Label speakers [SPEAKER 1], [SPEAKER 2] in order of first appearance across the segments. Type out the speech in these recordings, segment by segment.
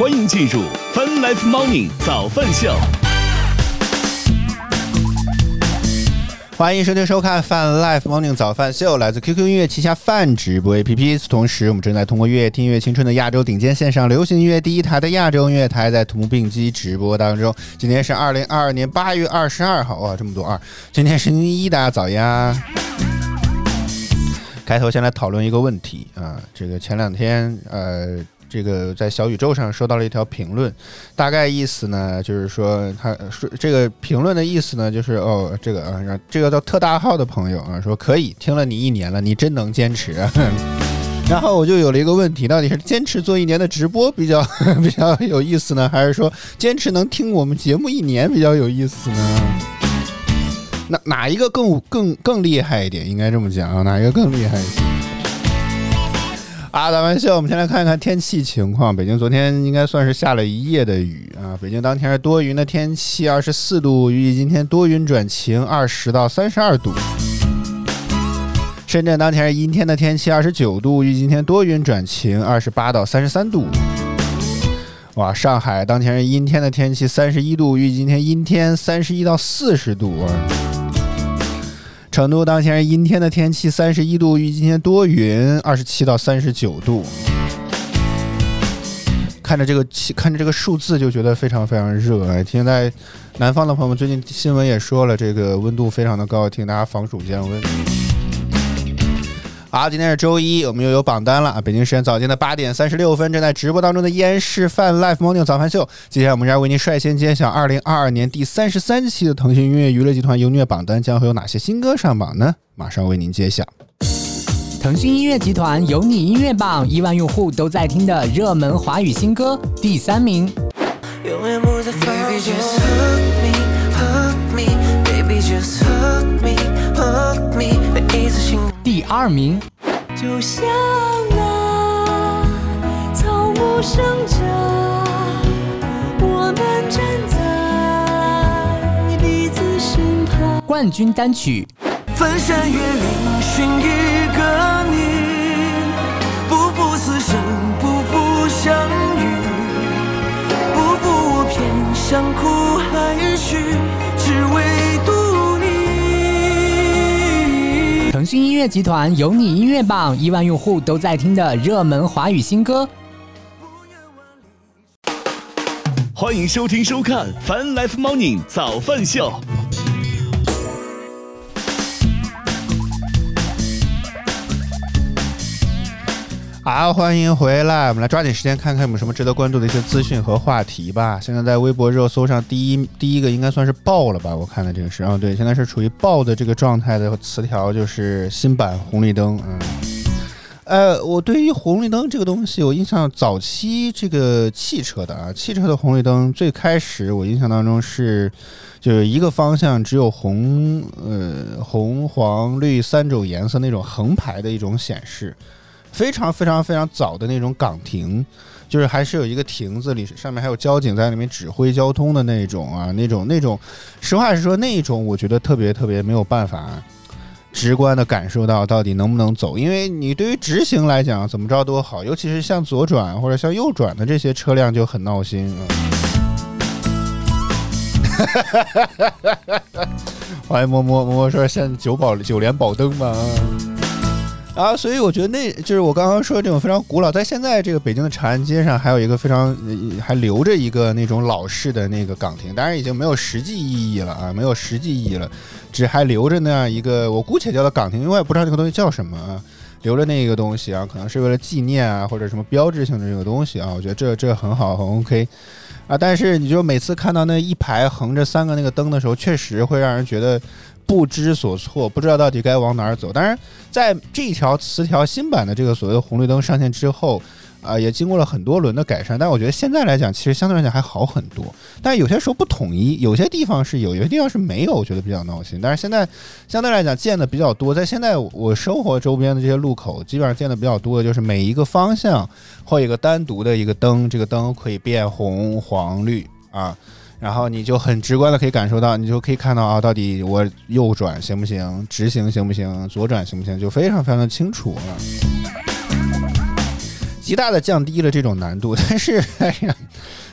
[SPEAKER 1] 欢迎进入 Fun Life Morning 早饭秀。
[SPEAKER 2] 欢迎收听收看 Fun Life Morning 早饭秀，来自 QQ 音乐旗下泛直播 APP。同时，我们正在通过乐听音乐青春的亚洲顶尖线上流行音乐第一台的亚洲音乐台，在同步并机直播当中。今天是二零二二年八月二十二号，哇，这么多二！今天是星期一，大家早呀。开头先来讨论一个问题啊，这个前两天呃。这个在小宇宙上收到了一条评论，大概意思呢，就是说他说这个评论的意思呢，就是哦，这个啊，这个叫特大号的朋友啊，说可以听了你一年了，你真能坚持。然后我就有了一个问题，到底是坚持做一年的直播比较 比较有意思呢，还是说坚持能听我们节目一年比较有意思呢？哪哪一个更更更厉害一点？应该这么讲啊，哪一个更厉害一些？啊，打完秀，我们先来看一看天气情况。北京昨天应该算是下了一夜的雨啊。北京当天是多云的天气，二十四度，预计今天多云转晴，二十到三十二度。深圳当天是阴天的天气，二十九度，预计今天多云转晴，二十八到三十三度。哇，上海当天是阴天的天气，三十一度，预计今天阴天，三十一到四十度啊。成都当前是阴天的天气，三十一度，预计今天多云，二十七到三十九度。看着这个，看着这个数字，就觉得非常非常热。哎，现在南方的朋友们，最近新闻也说了，这个温度非常的高，请大家防暑降温。好，今天是周一，我们又有榜单了。北京时间早间的八点三十六分，正在直播当中的烟市饭 Live Morning 早饭秀。接下来我们将为您率先揭晓二零二二年第三十三期的腾讯音乐娱乐集团优虐榜单，将会有哪些新歌上榜呢？马上为您揭晓。
[SPEAKER 3] 腾讯音乐集团有你音乐榜，亿万用户都在听的热门华语新歌，第三名。第二名，就像那草木生长，我们站在彼此身旁。冠军单曲，翻山越岭寻一个你，步步死生，步步相遇，步步我偏向苦讯音乐集团有你音乐榜，亿万用户都在听的热门华语新歌。
[SPEAKER 1] 欢迎收听收看《Fun Life Morning 早饭秀》。
[SPEAKER 2] 好，欢迎回来！我们来抓紧时间看看有没有什么值得关注的一些资讯和话题吧。现在在微博热搜上，第一第一个应该算是爆了吧？我看的这个是，啊，对，现在是处于爆的这个状态的词条，就是新版红绿灯。嗯，呃，我对于红绿灯这个东西，我印象早期这个汽车的啊，汽车的红绿灯最开始我印象当中是就是一个方向只有红呃红黄绿三种颜色那种横排的一种显示。非常非常非常早的那种岗亭，就是还是有一个亭子里，上面还有交警在里面指挥交通的那种啊，那种那种，实话实说，那种我觉得特别特别没有办法直观的感受到到底能不能走，因为你对于直行来讲怎么着都好，尤其是向左转或者向右转的这些车辆就很闹心。欢迎摸摸摸摸说现九宝九连宝灯嘛。啊，所以我觉得那就是我刚刚说的这种非常古老，在现在这个北京的长安街上，还有一个非常还留着一个那种老式的那个岗亭，当然已经没有实际意义了啊，没有实际意义了，只还留着那样一个，我姑且叫它岗亭，因为我也不知道那个东西叫什么，啊，留着那个东西啊，可能是为了纪念啊，或者什么标志性的这个东西啊，我觉得这这很好，很 OK 啊，但是你就每次看到那一排横着三个那个灯的时候，确实会让人觉得。不知所措，不知道到底该往哪儿走。当然，在这条词条新版的这个所谓红绿灯上线之后，啊，也经过了很多轮的改善。但我觉得现在来讲，其实相对来讲还好很多。但有些时候不统一，有些地方是有，有些地方是没有，我觉得比较闹心。但是现在相对来讲见的比较多，在现在我生活周边的这些路口，基本上见的比较多的就是每一个方向会有一个单独的一个灯，这个灯可以变红、黄、绿啊。然后你就很直观的可以感受到，你就可以看到啊，到底我右转行不行，直行行不行，左转行不行，就非常非常的清楚了，极大的降低了这种难度。但是，哎呀，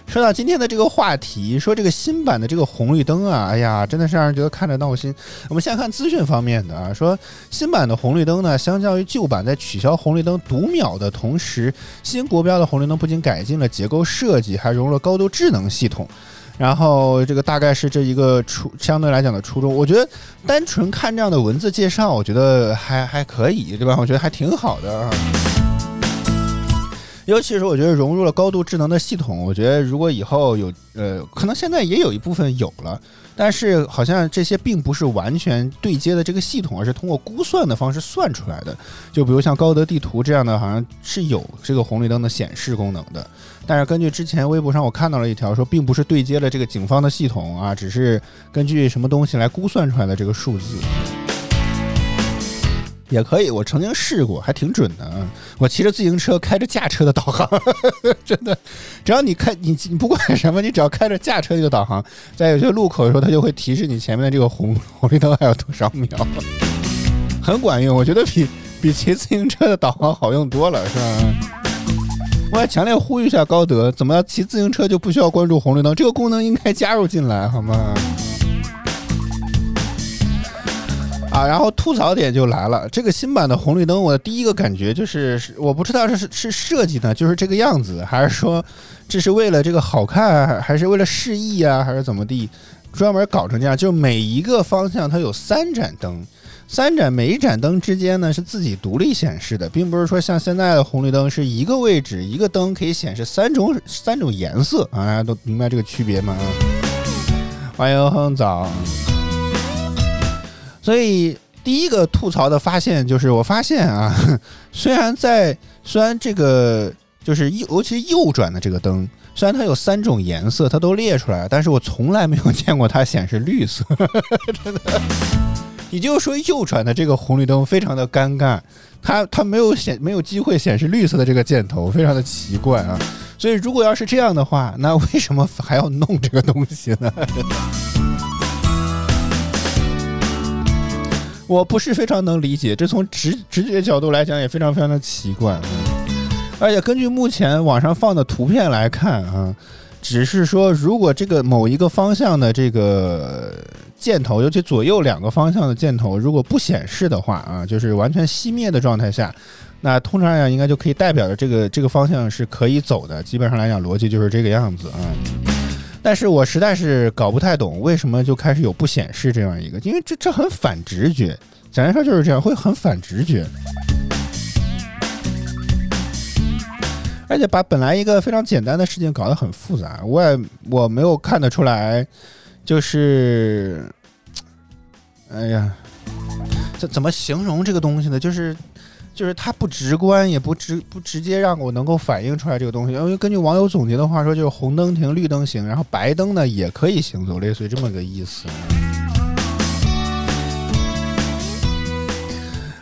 [SPEAKER 2] 说到今天的这个话题，说这个新版的这个红绿灯啊，哎呀，真的是让人觉得看着闹心。我们先看资讯方面的啊，说新版的红绿灯呢，相较于旧版在取消红绿灯读秒的同时，新国标的红绿灯不仅改进了结构设计，还融入了高度智能系统。然后这个大概是这一个初相对来讲的初衷，我觉得单纯看这样的文字介绍，我觉得还还可以，对吧？我觉得还挺好的。尤其是我觉得融入了高度智能的系统，我觉得如果以后有呃，可能现在也有一部分有了，但是好像这些并不是完全对接的这个系统，而是通过估算的方式算出来的。就比如像高德地图这样的，好像是有这个红绿灯的显示功能的。但是根据之前微博上我看到了一条说，并不是对接了这个警方的系统啊，只是根据什么东西来估算出来的这个数字。也可以，我曾经试过，还挺准的。我骑着自行车，开着驾车的导航，真的，只要你开你你不管什么，你只要开着驾车这个导航，在有些路口的时候，它就会提示你前面的这个红 红绿灯还有多少秒，很管用。我觉得比比骑自行车的导航好用多了，是吧？我还强烈呼吁一下高德，怎么骑自行车就不需要关注红绿灯？这个功能应该加入进来，好吗？啊，然后吐槽点就来了，这个新版的红绿灯，我的第一个感觉就是，我不知道是是设计呢，就是这个样子，还是说这是为了这个好看，还是为了示意啊，还是怎么地，专门搞成这样？就每一个方向它有三盏灯，三盏每一盏灯之间呢是自己独立显示的，并不是说像现在的红绿灯是一个位置一个灯可以显示三种三种颜色啊，大家都明白这个区别吗？欢迎哼早。所以第一个吐槽的发现就是，我发现啊，虽然在虽然这个就是右，尤其是右转的这个灯，虽然它有三种颜色，它都列出来了，但是我从来没有见过它显示绿色，真的。也就是说，右转的这个红绿灯非常的尴尬，它它没有显没有机会显示绿色的这个箭头，非常的奇怪啊。所以如果要是这样的话，那为什么还要弄这个东西呢？我不是非常能理解，这从直直觉角度来讲也非常非常的奇怪，而且根据目前网上放的图片来看啊，只是说如果这个某一个方向的这个箭头，尤其左右两个方向的箭头如果不显示的话啊，就是完全熄灭的状态下，那通常来讲应该就可以代表着这个这个方向是可以走的，基本上来讲逻辑就是这个样子啊。但是我实在是搞不太懂，为什么就开始有不显示这样一个？因为这这很反直觉，简单说就是这样，会很反直觉，而且把本来一个非常简单的事情搞得很复杂。我也我没有看得出来，就是，哎呀，这怎么形容这个东西呢？就是。就是它不直观，也不直不直接让我能够反映出来这个东西。因为根据网友总结的话说，就是红灯停，绿灯行，然后白灯呢也可以行走，类似于这么个意思。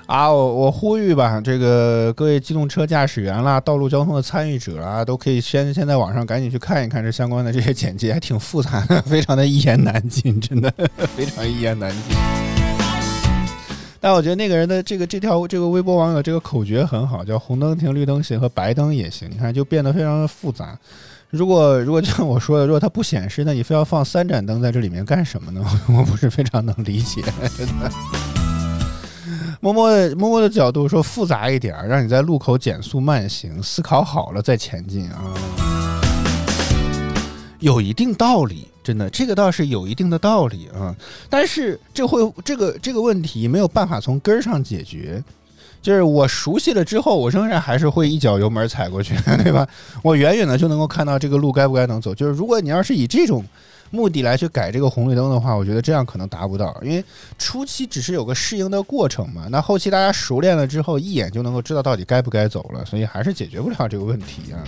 [SPEAKER 2] 啊，我我呼吁吧，这个各位机动车驾驶员啦，道路交通的参与者啊，都可以先先在网上赶紧去看一看这相关的这些简介，还挺复杂的，非常的一言难尽，真的 非常一言难尽。但我觉得那个人的这个这条这个微博网友这个口诀很好，叫红灯停，绿灯行和白灯也行。你看就变得非常的复杂。如果如果就像我说的，如果它不显示，那你非要放三盏灯在这里面干什么呢？我不是非常能理解。真的。摸摸的摸摸的角度说复杂一点，让你在路口减速慢行，思考好了再前进啊，有一定道理。真的，这个倒是有一定的道理啊，但是这会这个这个问题没有办法从根儿上解决。就是我熟悉了之后，我仍然还是会一脚油门踩过去，对吧？我远远的就能够看到这个路该不该能走。就是如果你要是以这种目的来去改这个红绿灯的话，我觉得这样可能达不到，因为初期只是有个适应的过程嘛。那后期大家熟练了之后，一眼就能够知道到底该不该走了，所以还是解决不了这个问题啊。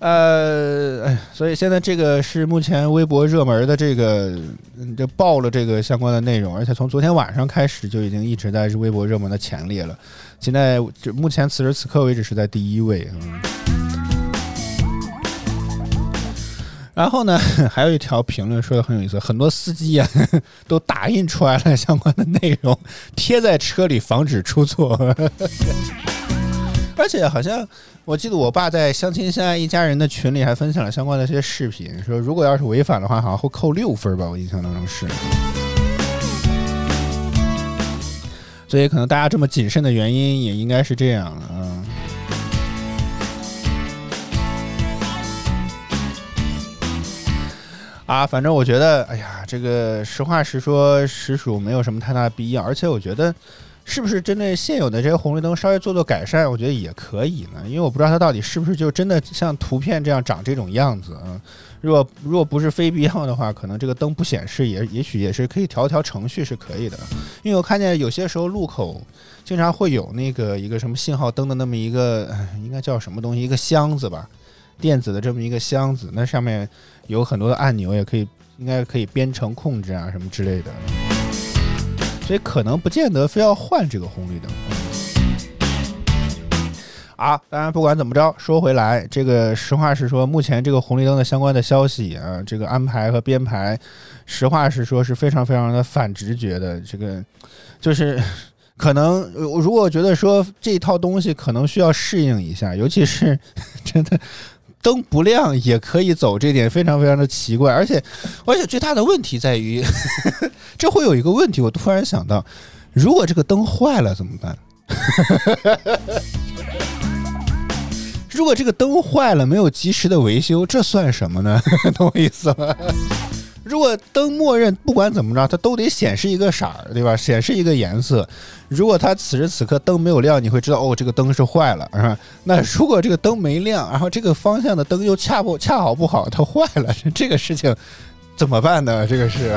[SPEAKER 2] 呃，哎，所以现在这个是目前微博热门的这个，就爆了这个相关的内容，而且从昨天晚上开始就已经一直在微博热门的前列了。现在就目前此时此刻为止是在第一位。嗯。然后呢，还有一条评论说的很有意思，很多司机啊 都打印出来了相关的内容，贴在车里防止出错。而且好像我记得我爸在相亲相爱一家人的群里还分享了相关的一些视频，说如果要是违反的话，好像会扣六分吧，我印象当中是。所以可能大家这么谨慎的原因也应该是这样啊。啊，反正我觉得，哎呀，这个实话实说，实属没有什么太大必要。而且我觉得，是不是针对现有的这些红绿灯稍微做做改善，我觉得也可以呢？因为我不知道它到底是不是就真的像图片这样长这种样子啊。如果如果不是非必要的话，可能这个灯不显示也也许也是可以调一调程序是可以的。因为我看见有些时候路口经常会有那个一个什么信号灯的那么一个，应该叫什么东西，一个箱子吧，电子的这么一个箱子，那上面有很多的按钮，也可以应该可以编程控制啊什么之类的。所以可能不见得非要换这个红绿灯。啊，当然不管怎么着，说回来，这个实话实说，目前这个红绿灯的相关的消息啊，这个安排和编排，实话实说是非常非常的反直觉的。这个就是 可能，如果觉得说这套东西可能需要适应一下，尤其是 真的灯不亮也可以走，这点非常非常的奇怪。而且，而且最大的问题在于，这会有一个问题，我突然想到，如果这个灯坏了怎么办？如果这个灯坏了，没有及时的维修，这算什么呢？懂我意思吗？如果灯默认不管怎么着，它都得显示一个色儿，对吧？显示一个颜色。如果它此时此刻灯没有亮，你会知道哦，这个灯是坏了，是吧？那如果这个灯没亮，然后这个方向的灯又恰不恰好不好，它坏了，这个事情怎么办呢？这个是。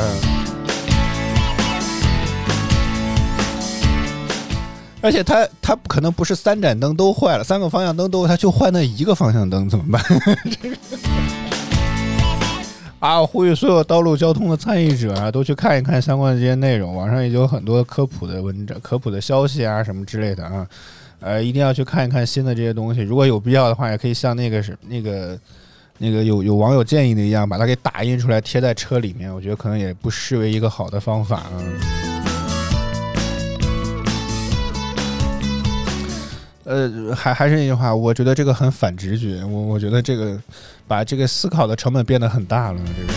[SPEAKER 2] 而且它它可能不是三盏灯都坏了，三个方向灯都，它就换那一个方向灯怎么办？这个啊！呼吁所有道路交通的参与者啊，都去看一看相关的这些内容，网上也有很多科普的文章、科普的消息啊什么之类的啊。呃，一定要去看一看新的这些东西。如果有必要的话，也可以像那个是那个那个有有网友建议的一样，把它给打印出来贴在车里面。我觉得可能也不失为一个好的方法啊。呃，还还是那句话，我觉得这个很反直觉。我我觉得这个把这个思考的成本变得很大了。这个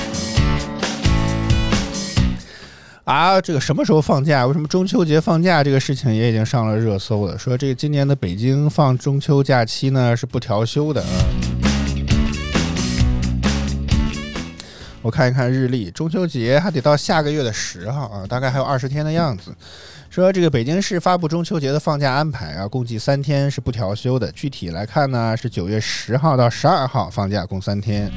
[SPEAKER 2] 啊，这个什么时候放假？为什么中秋节放假？这个事情也已经上了热搜了。说这个今年的北京放中秋假期呢是不调休的啊。我看一看日历，中秋节还得到下个月的十号啊，大概还有二十天的样子。说这个北京市发布中秋节的放假安排啊，共计三天是不调休的。具体来看呢，是九月十号到十二号放假，共三天。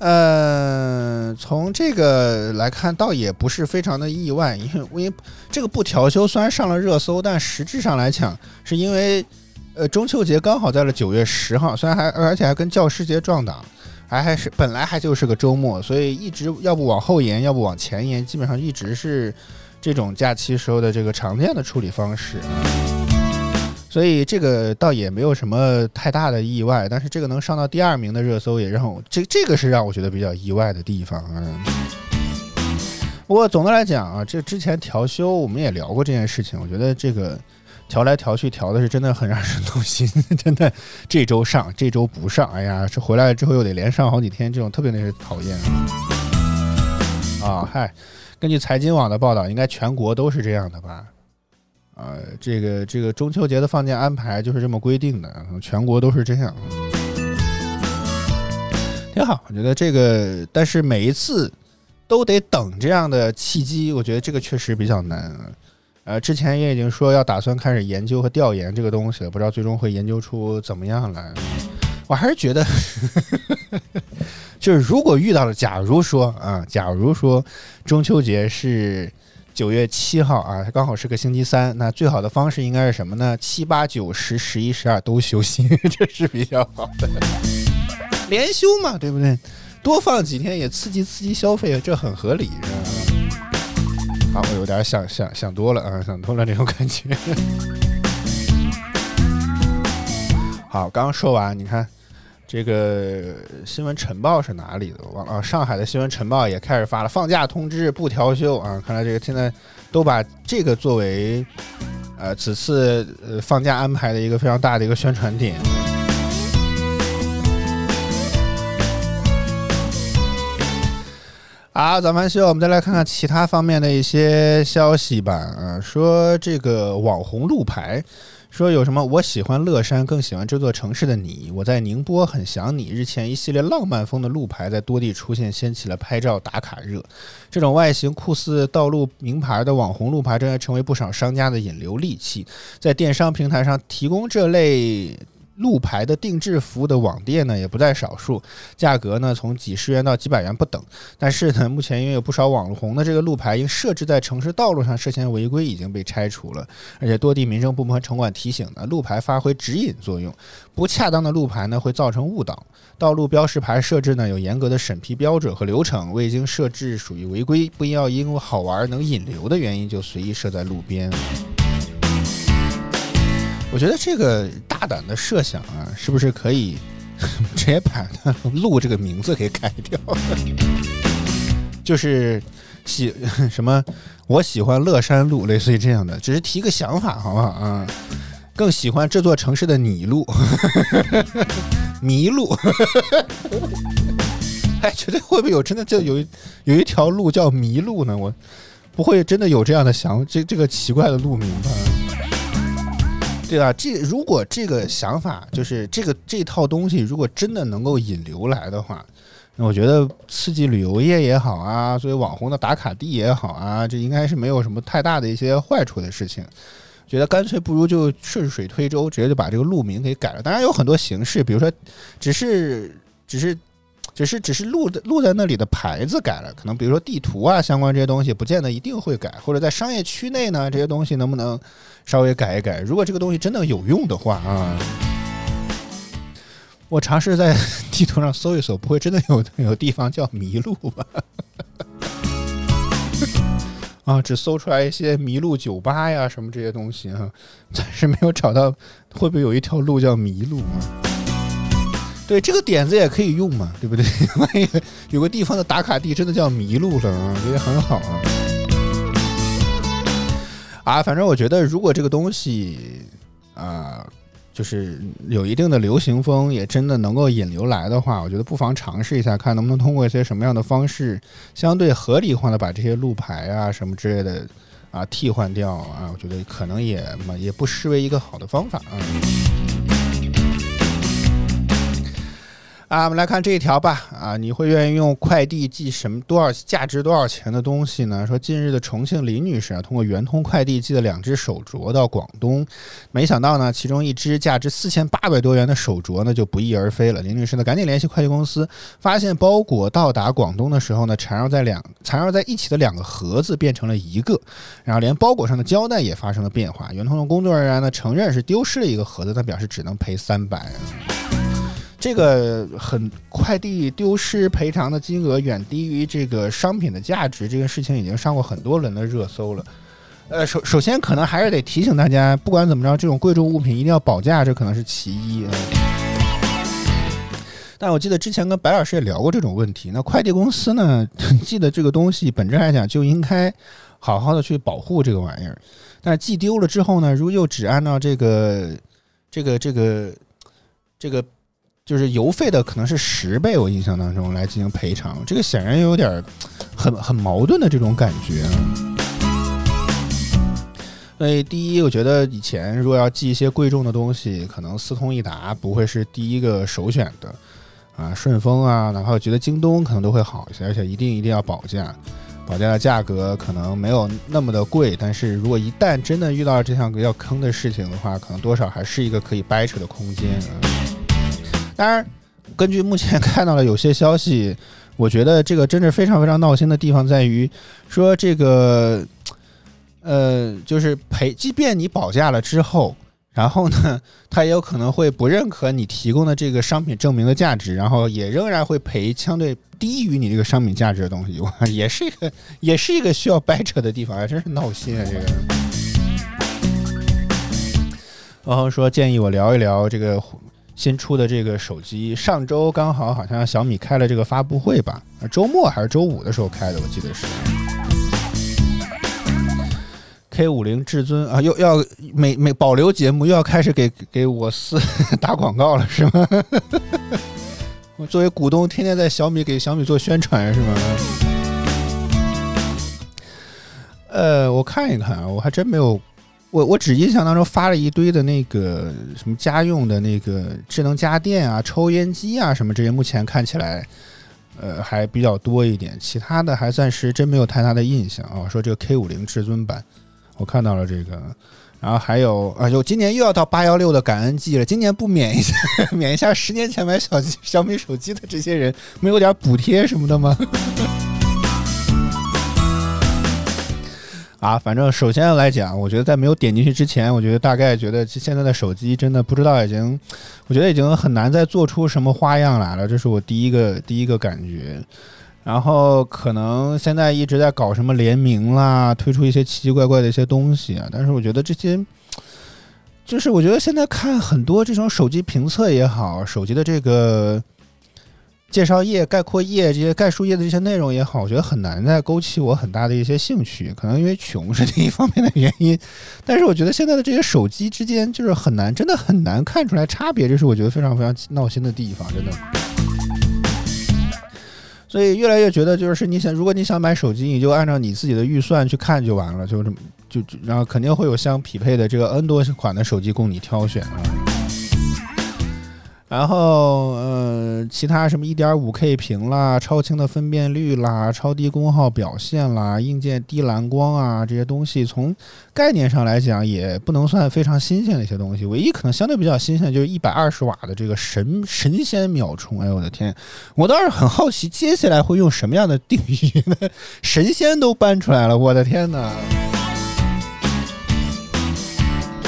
[SPEAKER 2] 呃，从这个来看，倒也不是非常的意外，因为因为这个不调休虽然上了热搜，但实质上来讲，是因为呃中秋节刚好在了九月十号，虽然还而且还跟教师节撞档。还还是本来还就是个周末，所以一直要不往后延，要不往前延，基本上一直是这种假期时候的这个常见的处理方式。所以这个倒也没有什么太大的意外，但是这个能上到第二名的热搜，也让我这这个是让我觉得比较意外的地方啊。不过总的来讲啊，这之前调休我们也聊过这件事情，我觉得这个。调来调去，调的是真的很让人动心。真的，这周上，这周不上，哎呀，这回来之后又得连上好几天，这种特别令人讨厌。啊，嗨，根据财经网的报道，应该全国都是这样的吧？啊，这个这个中秋节的放假安排就是这么规定的，全国都是这样。挺好，我觉得这个，但是每一次都得等这样的契机，我觉得这个确实比较难。呃，之前也已经说要打算开始研究和调研这个东西了，不知道最终会研究出怎么样来。我还是觉得，就是如果遇到了，假如说啊，假如说中秋节是九月七号啊，它刚好是个星期三，那最好的方式应该是什么呢？七八九十十一十二都休息，这是比较好的，连休嘛，对不对？多放几天也刺激刺激消费，这很合理，是吧？我有点想想想多了啊，想多了那种感觉。好，刚刚说完，你看这个新闻晨报是哪里的？我忘了啊，上海的新闻晨报也开始发了放假通知，不调休啊。看来这个现在都把这个作为呃此次呃放假安排的一个非常大的一个宣传点。好，早饭秀，我们再来看看其他方面的一些消息吧。啊，说这个网红路牌，说有什么？我喜欢乐山，更喜欢这座城市的你。我在宁波很想你。日前，一系列浪漫风的路牌在多地出现，掀起了拍照打卡热。这种外形酷似道路名牌的网红路牌，正在成为不少商家的引流利器。在电商平台上提供这类。路牌的定制服务的网店呢也不在少数，价格呢从几十元到几百元不等。但是呢，目前因为有不少网红的这个路牌因设置在城市道路上涉嫌违规，已经被拆除了。而且多地民政部门和城管提醒呢，路牌发挥指引作用，不恰当的路牌呢会造成误导。道路标识牌设置呢有严格的审批标准和流程，未经设置属于违规，不要因为好玩能引流的原因就随意设在路边。我觉得这个大胆的设想啊，是不是可以 直接把“路”这个名字给改掉？就是喜 什么？我喜欢乐山路，类似于这样的，只是提个想法，好不好啊？更喜欢这座城市的泥路，迷路。哎，觉得会不会有真的就有有一条路叫迷路呢？我不会真的有这样的想这这个奇怪的路名吧？对吧？这如果这个想法就是这个这套东西，如果真的能够引流来的话，那我觉得刺激旅游业也好啊，作为网红的打卡地也好啊，这应该是没有什么太大的一些坏处的事情。觉得干脆不如就顺水推舟，直接就把这个路名给改了。当然有很多形式，比如说只是只是。只是只是录的录在那里的牌子改了，可能比如说地图啊相关这些东西，不见得一定会改，或者在商业区内呢，这些东西能不能稍微改一改？如果这个东西真的有用的话啊，我尝试在地图上搜一搜，不会真的有 有地方叫迷路吧？啊，只搜出来一些迷路酒吧呀什么这些东西啊，暂时没有找到会不会有一条路叫迷路啊？对这个点子也可以用嘛，对不对？万一有个地方的打卡地真的叫迷路了啊，这也很好啊。啊，反正我觉得，如果这个东西啊，就是有一定的流行风，也真的能够引流来的话，我觉得不妨尝试一下，看能不能通过一些什么样的方式，相对合理化的把这些路牌啊什么之类的啊替换掉啊，我觉得可能也嘛也不失为一个好的方法啊。啊，我们来看这一条吧。啊，你会愿意用快递寄什么多少价值多少钱的东西呢？说近日的重庆林女士啊，通过圆通快递寄了两只手镯到广东，没想到呢，其中一只价值四千八百多元的手镯呢就不翼而飞了。林女士呢赶紧联系快递公司，发现包裹到达广东的时候呢，缠绕在两缠绕在一起的两个盒子变成了一个，然后连包裹上的胶带也发生了变化。圆通的工作人员呢承认是丢失了一个盒子，但表示只能赔三百。这个很快递丢失赔偿的金额远低于这个商品的价值，这个事情已经上过很多轮的热搜了。呃，首首先可能还是得提醒大家，不管怎么着，这种贵重物品一定要保价，这可能是其一。但我记得之前跟白老师也聊过这种问题。那快递公司呢，寄的这个东西本质来讲就应该好好的去保护这个玩意儿。但是寄丢了之后呢，如果又只按照这个这个这个这个。就是邮费的可能是十倍，我印象当中来进行赔偿，这个显然有点很很矛盾的这种感觉。所以，第一，我觉得以前如果要寄一些贵重的东西，可能四通一达不会是第一个首选的啊，顺丰啊，哪怕觉得京东可能都会好一些，而且一定一定要保价，保价的价格可能没有那么的贵，但是如果一旦真的遇到这项要坑的事情的话，可能多少还是一个可以掰扯的空间啊。当然，根据目前看到的有些消息，我觉得这个真是非常非常闹心的地方在于，说这个，呃，就是赔，即便你保价了之后，然后呢，他也有可能会不认可你提供的这个商品证明的价值，然后也仍然会赔相对低于你这个商品价值的东西，也是一个，也是一个需要掰扯的地方啊，真是闹心啊！这个，然后说建议我聊一聊这个。新出的这个手机，上周刚好好像小米开了这个发布会吧？周末还是周五的时候开的，我记得是。K 五零至尊啊，又要每每保留节目又要开始给给我司 打广告了是吗？我作为股东，天天在小米给小米做宣传是吗？呃，我看一看啊，我还真没有，我我只印象当中发了一堆的那个什么家用的那个智能家电啊、抽烟机啊什么这些，目前看起来。呃，还比较多一点，其他的还暂时真没有太大的印象啊。说这个 K 五零至尊版，我看到了这个，然后还有啊，就今年又要到八幺六的感恩季了，今年不免一下，免一下十年前买小小米手机的这些人，没有点补贴什么的吗？啊，反正首先来讲，我觉得在没有点进去之前，我觉得大概觉得现在的手机真的不知道已经，我觉得已经很难再做出什么花样来了，这是我第一个第一个感觉。然后可能现在一直在搞什么联名啦，推出一些奇奇怪怪的一些东西啊，但是我觉得这些，就是我觉得现在看很多这种手机评测也好，手机的这个。介绍页、概括页这些概述页的这些内容也好，我觉得很难再勾起我很大的一些兴趣。可能因为穷是另一方面的原因，但是我觉得现在的这些手机之间就是很难，真的很难看出来差别，这是我觉得非常非常闹心的地方，真的。所以越来越觉得，就是你想，如果你想买手机，你就按照你自己的预算去看就完了，就这么就然后肯定会有相匹配的这个 N 多款的手机供你挑选啊。然后，呃，其他什么一点五 K 屏啦，超清的分辨率啦，超低功耗表现啦，硬件低蓝光啊，这些东西从概念上来讲也不能算非常新鲜的一些东西。唯一可能相对比较新鲜的就是一百二十瓦的这个神神仙秒充。哎呦我的天，我倒是很好奇，接下来会用什么样的定义呢？神仙都搬出来了，我的天哪！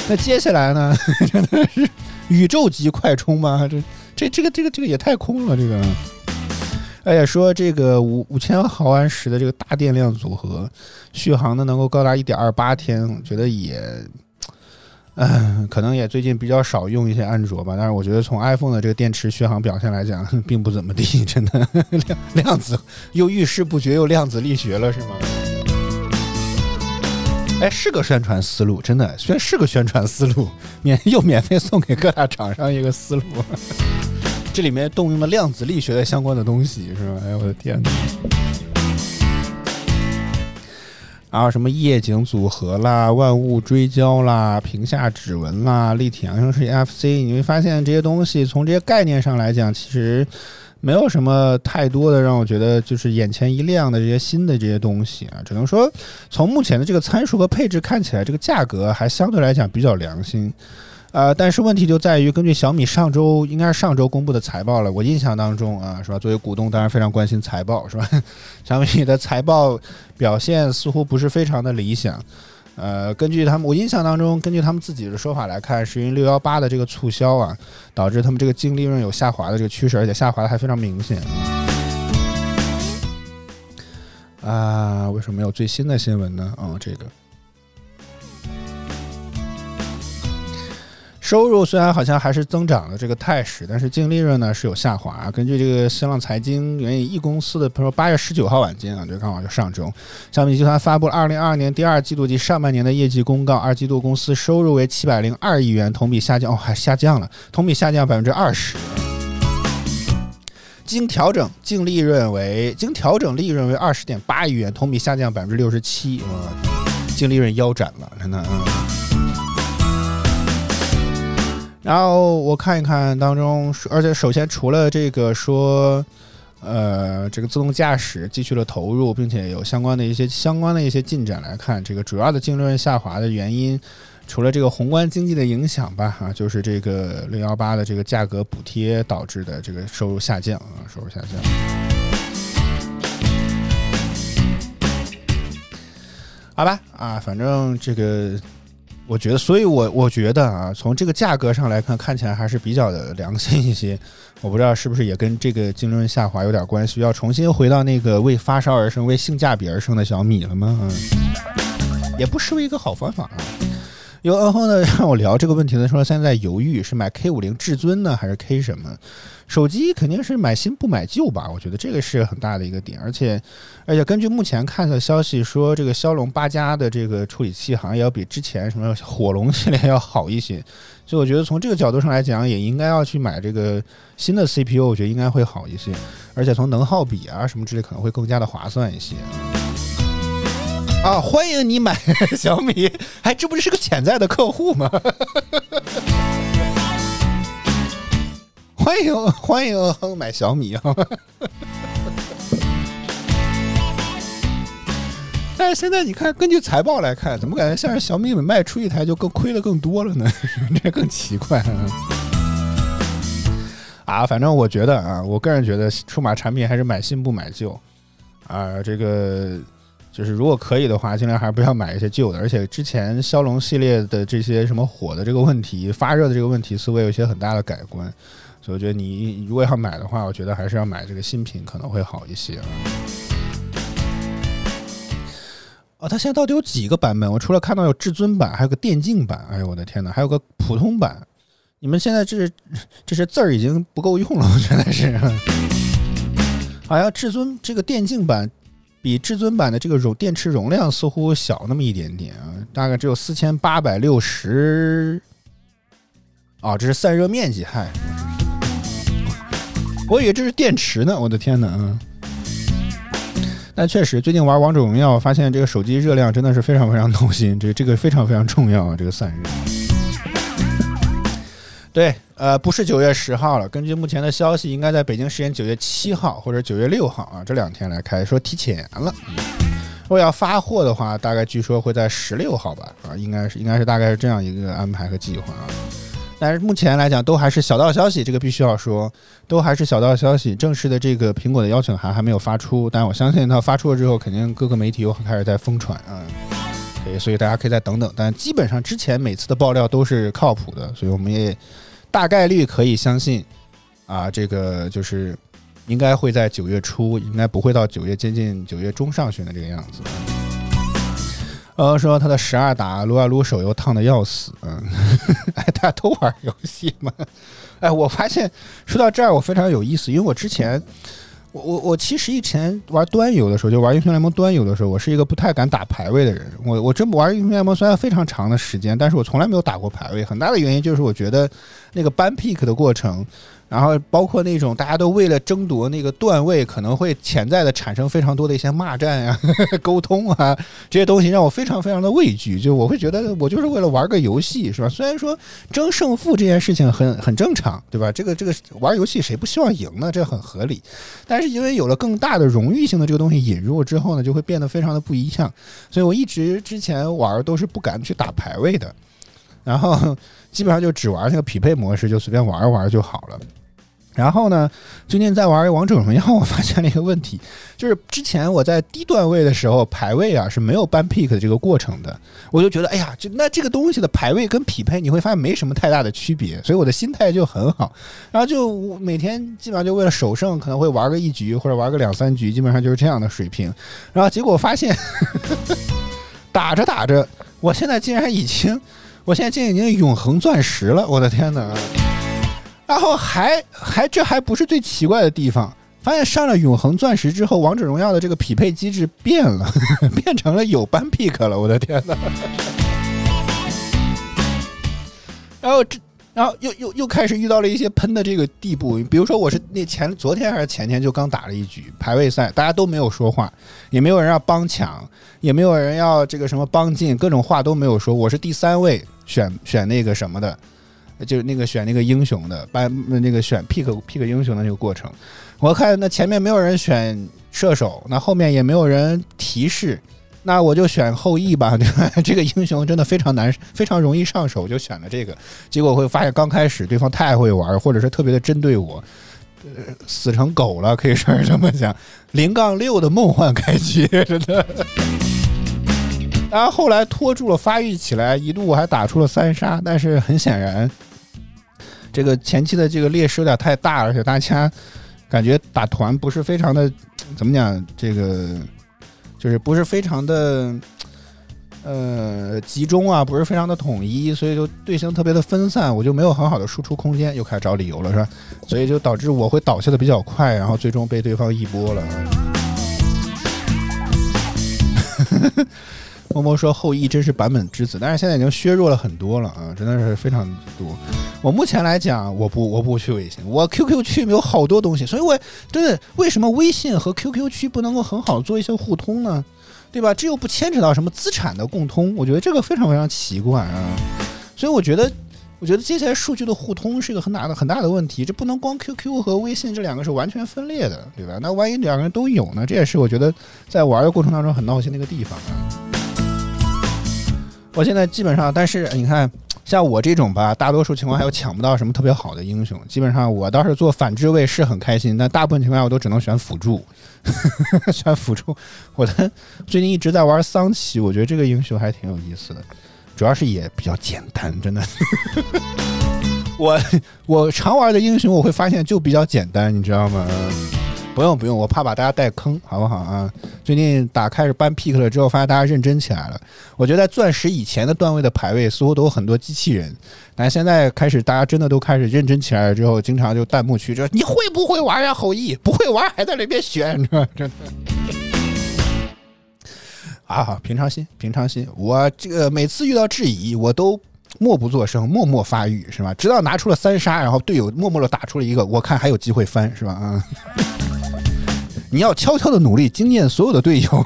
[SPEAKER 2] 那接下来呢？真的是。宇宙级快充吗？这这这个这个这个也太空了，这个。哎呀，说这个五五千毫安时的这个大电量组合，续航呢能够高达一点二八天，我觉得也，嗯，可能也最近比较少用一些安卓吧。但是我觉得从 iPhone 的这个电池续航表现来讲，并不怎么地，真的 量量子又遇事不决又量子力学了，是吗？哎，是个宣传思路，真的，虽然是个宣传思路，免又免费送给各大厂商一个思路，这里面动用了量子力学的相关的东西，是吧？哎我的天哪！然后什么夜景组合啦、万物追焦啦、屏下指纹啦、立体扬声器 F C，你会发现这些东西从这些概念上来讲，其实。没有什么太多的让我觉得就是眼前一亮的这些新的这些东西啊，只能说从目前的这个参数和配置看起来，这个价格还相对来讲比较良心，呃，但是问题就在于，根据小米上周应该是上周公布的财报了，我印象当中啊，是吧？作为股东，当然非常关心财报，是吧？小米的财报表现似乎不是非常的理想。呃，根据他们，我印象当中，根据他们自己的说法来看，是因为六幺八的这个促销啊，导致他们这个净利润有下滑的这个趋势，而且下滑的还非常明显。啊，为什么没有最新的新闻呢？啊，这个。收入虽然好像还是增长的这个态势，但是净利润呢是有下滑。根据这个新浪财经援引一公司的，他说八月十九号晚间啊，就刚好就上周，小米集团发布了二零二二年第二季度及上半年的业绩公告。二季度公司收入为七百零二亿元，同比下降哦，还下降了，同比下降百分之二十。经调整净利润为经调整利润为二十点八亿元，同比下降百分之六十七。净利润腰斩了，真的嗯。然后我看一看当中，而且首先除了这个说，呃，这个自动驾驶继续了投入，并且有相关的一些相关的一些进展来看，这个主要的净利润下滑的原因，除了这个宏观经济的影响吧，啊，就是这个六幺八的这个价格补贴导致的这个收入下降啊，收入下降。好吧，啊，反正这个。我觉得，所以，我我觉得啊，从这个价格上来看，看起来还是比较的良心一些。我不知道是不是也跟这个净利润下滑有点关系，要重新回到那个为发烧而生、为性价比而生的小米了吗？嗯，也不失为一个好方法啊。有嗯后呢让我聊这个问题的时候，现在犹豫是买 K 五零至尊呢，还是 K 什么？手机肯定是买新不买旧吧，我觉得这个是很大的一个点，而且而且根据目前看的消息说，这个骁龙八加的这个处理器好像要比之前什么火龙系列要好一些，所以我觉得从这个角度上来讲，也应该要去买这个新的 CPU，我觉得应该会好一些，而且从能耗比啊什么之类可能会更加的划算一些。啊，欢迎你买 小米，哎，这不是个潜在的客户吗？欢迎欢迎买小米啊！但是现在你看，根据财报来看，怎么感觉像是小米每卖出一台就更亏的更多了呢？这更奇怪啊！反正我觉得啊，我个人觉得数码产品还是买新不买旧啊。这个就是如果可以的话，尽量还是不要买一些旧的。而且之前骁龙系列的这些什么火的这个问题、发热的这个问题，似乎有一些很大的改观。我觉得你如果要买的话，我觉得还是要买这个新品可能会好一些。哦，它现在到底有几个版本？我除了看到有至尊版，还有个电竞版。哎呦，我的天哪，还有个普通版。你们现在这这些字儿已经不够用了，我觉得是。好像至尊这个电竞版比至尊版的这个容电池容量似乎小那么一点点啊，大概只有四千八百六十。哦，这是散热面积，嗨。我以为这是电池呢，我的天哪！嗯，但确实，最近玩王者荣耀，发现这个手机热量真的是非常非常闹心，这这个非常非常重要啊，这个散热。对，呃，不是九月十号了，根据目前的消息，应该在北京时间九月七号或者九月六号啊，这两天来开，说提前了。如果要发货的话，大概据说会在十六号吧，啊，应该是应该是大概是这样一个安排和计划啊。但是目前来讲，都还是小道消息，这个必须要说，都还是小道消息。正式的这个苹果的邀请函还没有发出，但我相信它发出了之后，肯定各个媒体又开始在疯传啊。对，所以大家可以再等等。但基本上之前每次的爆料都是靠谱的，所以我们也大概率可以相信啊，这个就是应该会在九月初，应该不会到九月接近九月中上旬的这个样子。然后，说他的十二打撸啊撸手游烫的要死，嗯，哎，大家都玩游戏吗？哎，我发现说到这儿我非常有意思，因为我之前，我我我其实以前玩端游的时候，就玩英雄联盟端游的时候，我是一个不太敢打排位的人。我我真玩英雄联盟虽然非常长的时间，但是我从来没有打过排位。很大的原因就是我觉得那个 ban pick 的过程。然后包括那种大家都为了争夺那个段位，可能会潜在的产生非常多的一些骂战呀、沟通啊这些东西，让我非常非常的畏惧。就我会觉得我就是为了玩个游戏，是吧？虽然说争胜负这件事情很很正常，对吧？这个这个玩游戏谁不希望赢呢？这很合理。但是因为有了更大的荣誉性的这个东西引入之后呢，就会变得非常的不一样。所以我一直之前玩都是不敢去打排位的，然后基本上就只玩那个匹配模式，就随便玩一玩就好了。然后呢，最近在玩王者荣耀，我发现了一个问题，就是之前我在低段位的时候排位啊是没有搬 pick 的这个过程的，我就觉得，哎呀，就那这个东西的排位跟匹配，你会发现没什么太大的区别，所以我的心态就很好，然后就每天基本上就为了首胜，可能会玩个一局或者玩个两三局，基本上就是这样的水平。然后结果发现，打着打着，我现在竟然已经，我现在竟然已经永恒钻石了，我的天哪！然后还还这还不是最奇怪的地方，发现上了永恒钻石之后，王者荣耀的这个匹配机制变了，变成了有班 pick 了，我的天呐！然后这，然后又又又开始遇到了一些喷的这个地步，比如说我是那前昨天还是前天就刚打了一局排位赛，大家都没有说话，也没有人要帮抢，也没有人要这个什么帮进，各种话都没有说，我是第三位选选那个什么的。就是那个选那个英雄的，把那个选 pick pick 英雄的那个过程，我看那前面没有人选射手，那后面也没有人提示，那我就选后羿吧，对吧？这个英雄真的非常难，非常容易上手，就选了这个。结果会发现刚开始对方太会玩，或者是特别的针对我，呃，死成狗了，可以说是这么讲。零杠六的梦幻开局，真的。然后后来拖住了，发育起来，一度还打出了三杀，但是很显然。这个前期的这个劣势有点太大，而且大家感觉打团不是非常的，怎么讲？这个就是不是非常的，呃集中啊，不是非常的统一，所以就队形特别的分散，我就没有很好的输出空间，又开始找理由了，是吧？所以就导致我会倒下的比较快，然后最终被对方一波了。默默说后羿真是版本之子，但是现在已经削弱了很多了啊，真的是非常多。我目前来讲，我不我不去微信，我 QQ 区有好多东西，所以我真的为什么微信和 QQ 区不能够很好做一些互通呢？对吧？这又不牵扯到什么资产的共通，我觉得这个非常非常奇怪啊。所以我觉得，我觉得接下来数据的互通是一个很大的很大的问题，这不能光 QQ 和微信这两个是完全分裂的，对吧？那万一两个人都有呢？这也是我觉得在玩的过程当中很闹心的一个地方啊。我现在基本上，但是你看，像我这种吧，大多数情况下又抢不到什么特别好的英雄。基本上我倒是做反制位是很开心，但大部分情况下我都只能选辅助，选辅助。我的最近一直在玩桑奇，我觉得这个英雄还挺有意思的，主要是也比较简单，真的。我我常玩的英雄，我会发现就比较简单，你知道吗？不用不用，我怕把大家带坑，好不好啊？最近打开始搬 pick 了之后，发现大家认真起来了。我觉得钻石以前的段位的排位似乎都有很多机器人，但现在开始大家真的都开始认真起来了之后，经常就弹幕区就你会不会玩呀？后羿不会玩还在那边选，你知道真的。啊，平常心，平常心。我这个每次遇到质疑，我都默不作声，默默发育，是吧？直到拿出了三杀，然后队友默默的打出了一个，我看还有机会翻，是吧？啊。你要悄悄的努力，惊艳所有的队友。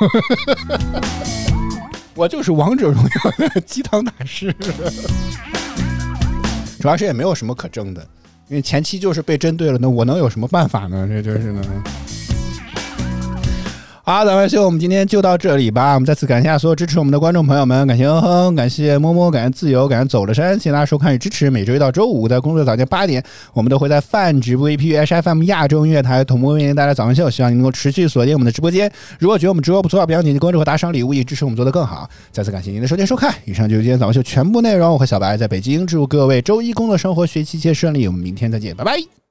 [SPEAKER 2] 我就是王者荣耀的鸡汤大师，主要是也没有什么可争的，因为前期就是被针对了，那我能有什么办法呢？这就是呢。好，咱们秀，我们今天就到这里吧。我们再次感谢所有支持我们的观众朋友们，感谢哼哼，感谢摸摸，感谢自由，感谢走了山，谢谢大家收看与支持。每周一到周五在工作早间八点，我们都会在泛直播 APP H FM 亚洲音乐台同步为您带来早上秀。希望您能够持续锁定我们的直播间。如果觉得我们直播不错，别忘点击关注和打赏礼物，以支持我们做得更好。再次感谢您的收听收看，以上就是今天早上秀全部内容。我和小白在北京，祝各位周一工作生活学习一切顺利。我们明天再见，拜拜。